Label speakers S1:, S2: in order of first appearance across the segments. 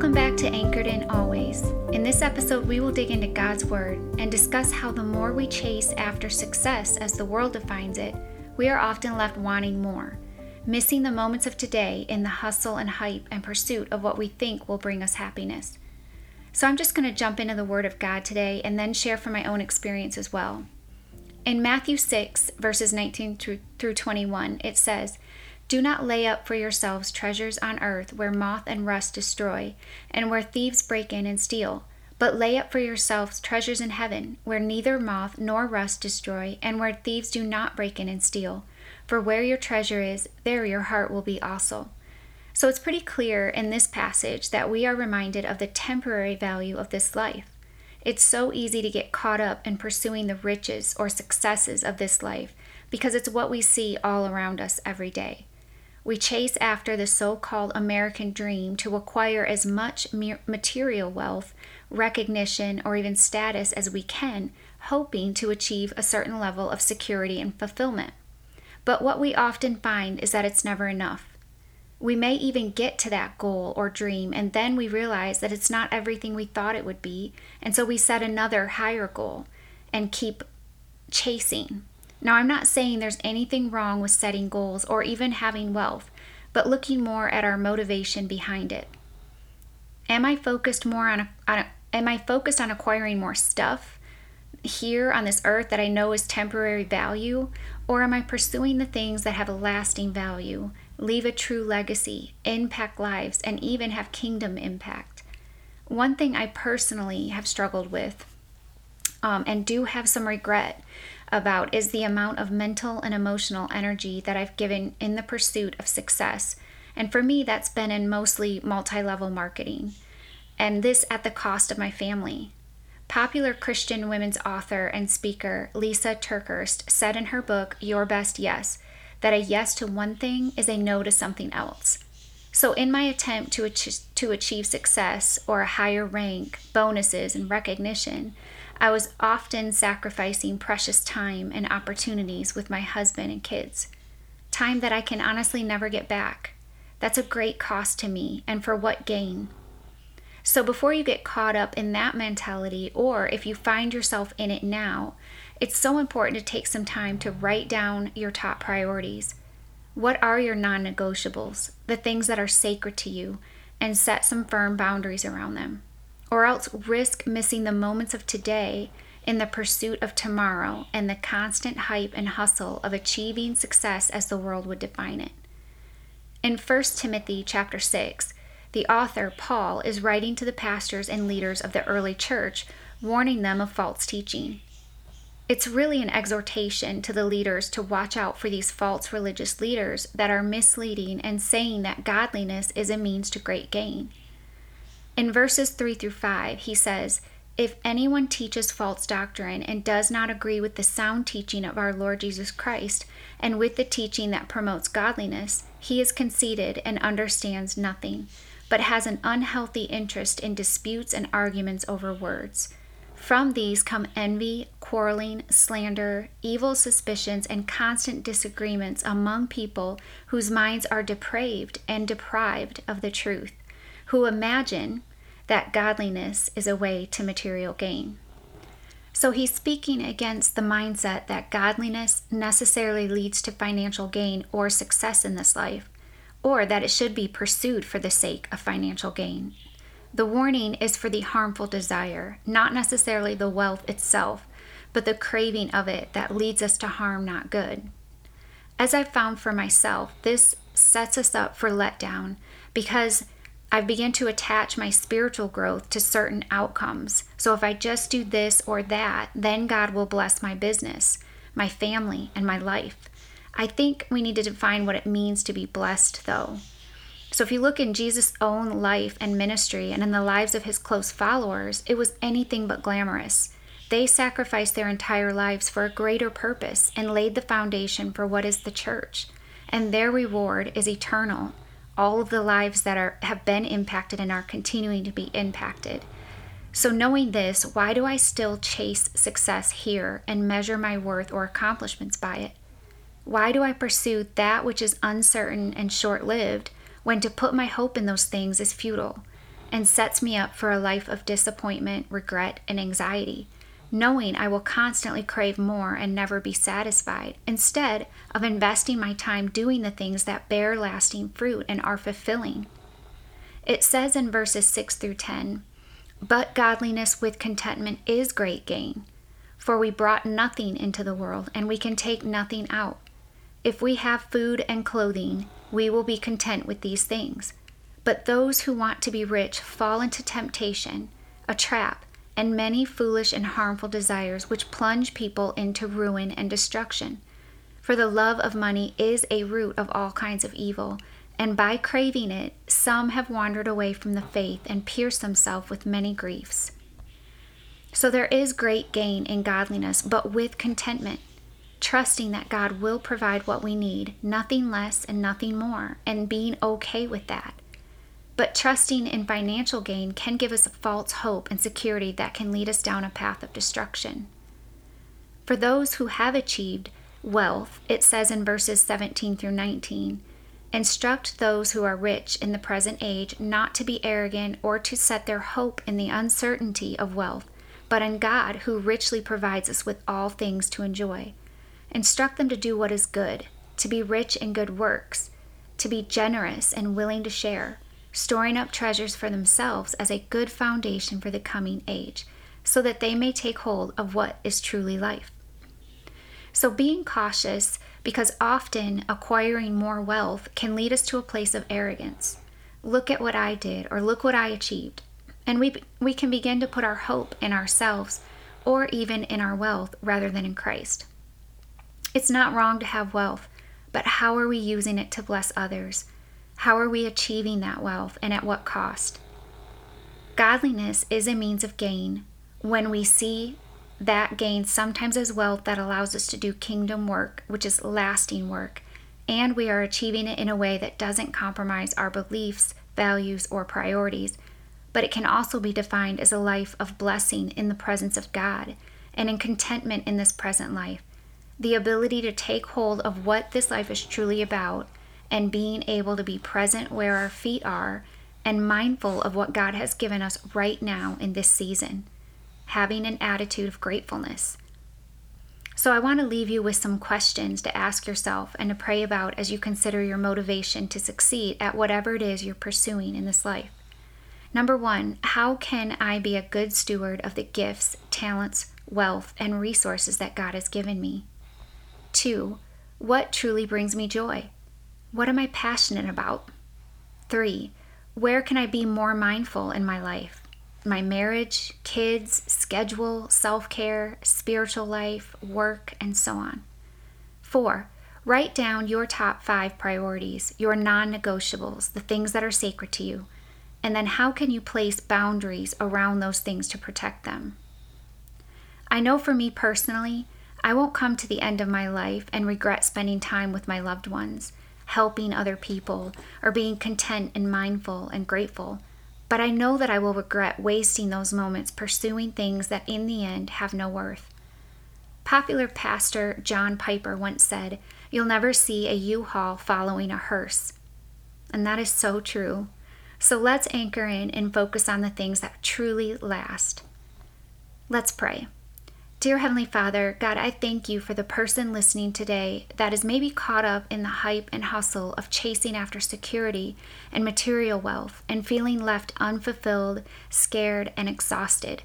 S1: Welcome back to Anchored in Always. In this episode, we will dig into God's Word and discuss how the more we chase after success, as the world defines it, we are often left wanting more, missing the moments of today in the hustle and hype and pursuit of what we think will bring us happiness. So I'm just going to jump into the Word of God today and then share from my own experience as well. In Matthew 6, verses 19 through 21, it says, Do not lay up for yourselves treasures on earth where moth and rust destroy, and where thieves break in and steal. But lay up for yourselves treasures in heaven, where neither moth nor rust destroy, and where thieves do not break in and steal. For where your treasure is, there your heart will be also. So it's pretty clear in this passage that we are reminded of the temporary value of this life. It's so easy to get caught up in pursuing the riches or successes of this life because it's what we see all around us every day. We chase after the so called American dream to acquire as much material wealth, recognition, or even status as we can, hoping to achieve a certain level of security and fulfillment. But what we often find is that it's never enough. We may even get to that goal or dream, and then we realize that it's not everything we thought it would be. And so we set another higher goal and keep chasing. Now, I'm not saying there's anything wrong with setting goals or even having wealth, but looking more at our motivation behind it. Am I focused more on, a, on a, am I focused on acquiring more stuff here on this earth that I know is temporary value, or am I pursuing the things that have a lasting value leave a true legacy, impact lives, and even have kingdom impact. One thing I personally have struggled with um, and do have some regret about is the amount of mental and emotional energy that I've given in the pursuit of success. And for me, that's been in mostly multi level marketing, and this at the cost of my family. Popular Christian women's author and speaker Lisa TerKeurst said in her book, Your Best Yes, that a yes to one thing is a no to something else. So, in my attempt to, ach- to achieve success or a higher rank, bonuses, and recognition, I was often sacrificing precious time and opportunities with my husband and kids. Time that I can honestly never get back. That's a great cost to me, and for what gain? So, before you get caught up in that mentality, or if you find yourself in it now, it's so important to take some time to write down your top priorities. What are your non negotiables, the things that are sacred to you, and set some firm boundaries around them? Or else risk missing the moments of today in the pursuit of tomorrow and the constant hype and hustle of achieving success as the world would define it. In 1 Timothy chapter 6, the author Paul is writing to the pastors and leaders of the early church, warning them of false teaching. It's really an exhortation to the leaders to watch out for these false religious leaders that are misleading and saying that godliness is a means to great gain. In verses 3 through 5, he says, If anyone teaches false doctrine and does not agree with the sound teaching of our Lord Jesus Christ and with the teaching that promotes godliness, he is conceited and understands nothing, but has an unhealthy interest in disputes and arguments over words. From these come envy, quarreling, slander, evil suspicions, and constant disagreements among people whose minds are depraved and deprived of the truth, who imagine that godliness is a way to material gain. So he's speaking against the mindset that godliness necessarily leads to financial gain or success in this life, or that it should be pursued for the sake of financial gain. The warning is for the harmful desire, not necessarily the wealth itself, but the craving of it that leads us to harm, not good. As I've found for myself, this sets us up for letdown because I've begun to attach my spiritual growth to certain outcomes. So if I just do this or that, then God will bless my business, my family, and my life. I think we need to define what it means to be blessed, though. So if you look in Jesus' own life and ministry and in the lives of his close followers, it was anything but glamorous. They sacrificed their entire lives for a greater purpose and laid the foundation for what is the church. And their reward is eternal. All of the lives that are have been impacted and are continuing to be impacted. So knowing this, why do I still chase success here and measure my worth or accomplishments by it? Why do I pursue that which is uncertain and short-lived when to put my hope in those things is futile and sets me up for a life of disappointment, regret, and anxiety? Knowing I will constantly crave more and never be satisfied, instead of investing my time doing the things that bear lasting fruit and are fulfilling. It says in verses 6 through 10 But godliness with contentment is great gain, for we brought nothing into the world, and we can take nothing out. If we have food and clothing, we will be content with these things. But those who want to be rich fall into temptation, a trap and many foolish and harmful desires which plunge people into ruin and destruction. For the love of money is a root of all kinds of evil, and by craving it, some have wandered away from the faith and pierced themselves with many griefs. So there is great gain in godliness, but with contentment, trusting that God will provide what we need, nothing less and nothing more, and being okay with that. But trusting in financial gain can give us a false hope and security that can lead us down a path of destruction. For those who have achieved wealth, it says in verses 17 through 19, Instruct those who are rich in the present age not to be arrogant or to set their hope in the uncertainty of wealth, but in God who richly provides us with all things to enjoy. Instruct them to do what is good, to be rich in good works, to be generous and willing to share storing up treasures for themselves as a good foundation for the coming age, so that they may take hold of what is truly life. So, being cautious, because often acquiring more wealth can lead us to a place of arrogance. Look at what I did, or look what I achieved. And we, we can begin to put our hope in ourselves or even in our wealth rather than in Christ. It's not wrong to have wealth, but how are we using it to bless others? How are we achieving that wealth and at what cost? Godliness is a means of gain when we see that gain sometimes as wealth that allows us to do kingdom work, which is lasting work, and we are achieving it in a way that doesn't compromise our beliefs, values, or priorities. But it can also be defined as a life of blessing in the presence of God and in contentment in this present life. The ability to take hold of what this life is truly about and being able to be present where our feet are and mindful of what God has given us right now in this season, having an attitude of gratefulness. So, I want to leave you with some questions to ask yourself and to pray about as you consider your motivation to succeed at whatever it is you're pursuing in this life. Number one, how can I be a good steward of the gifts, talents, wealth, and resources that God has given me? Two, what truly brings me joy? What am I passionate about? Three, where can I be more mindful in my life? My marriage, kids, schedule, self care, spiritual life, work, and so on. Four, write down your top five priorities, your non negotiables, the things that are sacred to you, and then how can you place boundaries around those things to protect them? I know for me personally, I won't come to the end of my life and regret spending time with my loved ones helping other people, or being content and mindful and grateful. But I know that I will regret wasting those moments pursuing things that in the end have no worth. Popular pastor John Piper once said, You'll never see a U Haul following a hearse. And that is so true. So let's anchor in and focus on the things that truly last. Let's pray. Dear Heavenly Father, God, I thank you for the person listening today that is maybe caught up in the hype and hustle of chasing after security and material wealth and feeling left unfulfilled, scared, and exhausted.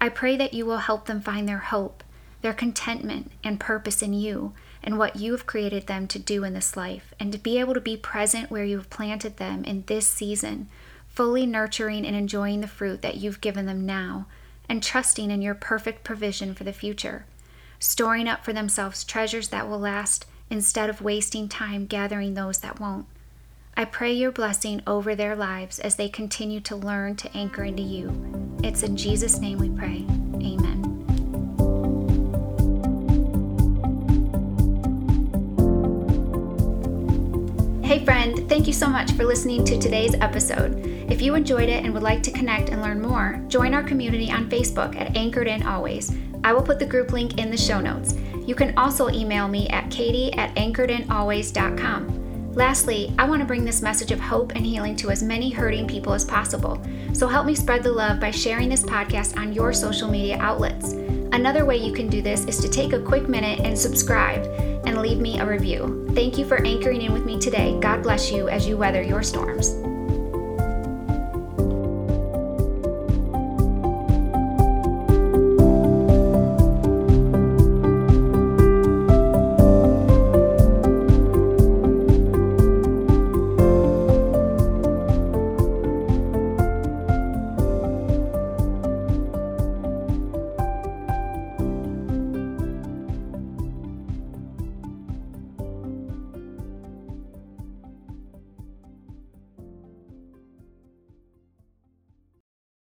S1: I pray that you will help them find their hope, their contentment, and purpose in you and what you have created them to do in this life, and to be able to be present where you have planted them in this season fully nurturing and enjoying the fruit that you've given them now, and trusting in your perfect provision for the future, storing up for themselves treasures that will last instead of wasting time gathering those that won't. I pray your blessing over their lives as they continue to learn to anchor into you. It's in Jesus' name we pray. Amen. Hey, friend, thank you so much for listening to today's episode. If you enjoyed it and would like to connect and learn more, join our community on Facebook at Anchored In Always. I will put the group link in the show notes. You can also email me at katie at anchoredinalways.com. Lastly, I want to bring this message of hope and healing to as many hurting people as possible. So help me spread the love by sharing this podcast on your social media outlets. Another way you can do this is to take a quick minute and subscribe and leave me a review. Thank you for anchoring in with me today. God bless you as you weather your storms.